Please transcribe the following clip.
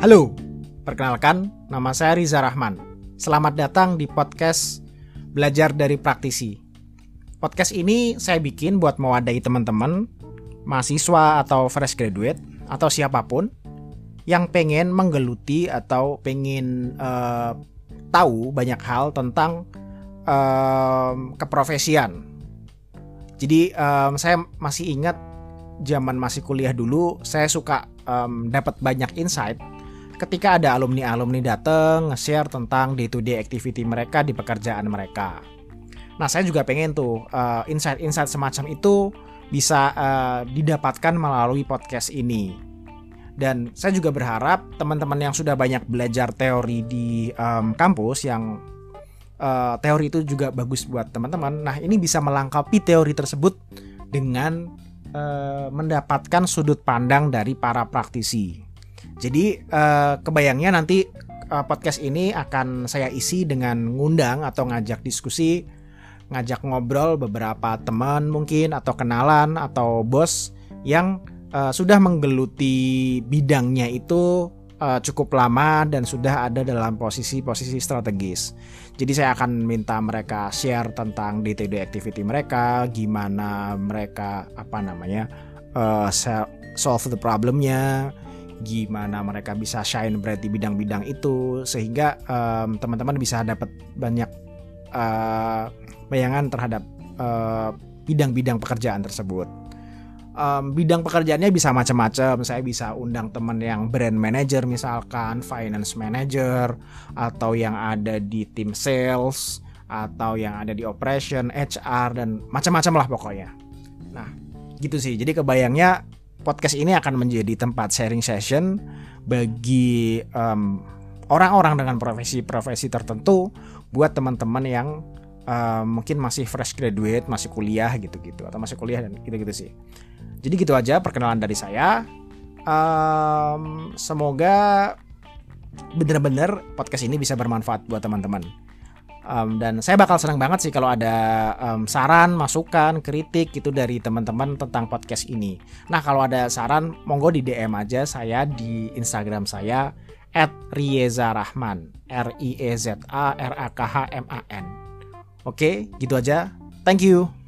Halo, perkenalkan nama saya Riza Rahman. Selamat datang di podcast Belajar dari Praktisi. Podcast ini saya bikin buat mewadahi teman-teman, mahasiswa atau fresh graduate, atau siapa pun yang pengen menggeluti atau pengen uh, tahu banyak hal tentang um, keprofesian. Jadi um, saya masih ingat zaman masih kuliah dulu, saya suka um, dapat banyak insight ketika ada alumni-alumni datang nge-share tentang day-to-day activity mereka di pekerjaan mereka. Nah, saya juga pengen tuh uh, insight-insight semacam itu bisa uh, didapatkan melalui podcast ini. Dan saya juga berharap teman-teman yang sudah banyak belajar teori di um, kampus yang uh, teori itu juga bagus buat teman-teman. Nah, ini bisa melengkapi teori tersebut dengan uh, mendapatkan sudut pandang dari para praktisi. Jadi uh, kebayangnya nanti uh, podcast ini akan saya isi dengan ngundang atau ngajak diskusi, ngajak ngobrol beberapa teman mungkin atau kenalan atau bos yang uh, sudah menggeluti bidangnya itu uh, cukup lama dan sudah ada dalam posisi-posisi strategis. Jadi saya akan minta mereka share tentang day-to-day activity mereka, gimana mereka apa namanya uh, solve the problemnya, gimana mereka bisa shine bright di bidang-bidang itu sehingga um, teman-teman bisa dapat banyak uh, bayangan terhadap uh, bidang-bidang pekerjaan tersebut. Um, bidang pekerjaannya bisa macam-macam. Saya bisa undang teman yang brand manager misalkan, finance manager, atau yang ada di tim sales, atau yang ada di operation, HR dan macam-macam lah pokoknya. Nah, gitu sih. Jadi kebayangnya podcast ini akan menjadi tempat sharing session bagi um, orang-orang dengan profesi-profesi tertentu buat teman-teman yang um, mungkin masih fresh graduate, masih kuliah gitu-gitu atau masih kuliah dan gitu-gitu sih. Jadi gitu aja perkenalan dari saya. Um, semoga benar-benar podcast ini bisa bermanfaat buat teman-teman. Um, dan saya bakal senang banget sih kalau ada um, saran, masukan, kritik gitu dari teman-teman tentang podcast ini. Nah kalau ada saran, monggo di DM aja saya di Instagram saya at Rieza Rahman R I E Z A R A K H M A N. Oke, gitu aja. Thank you.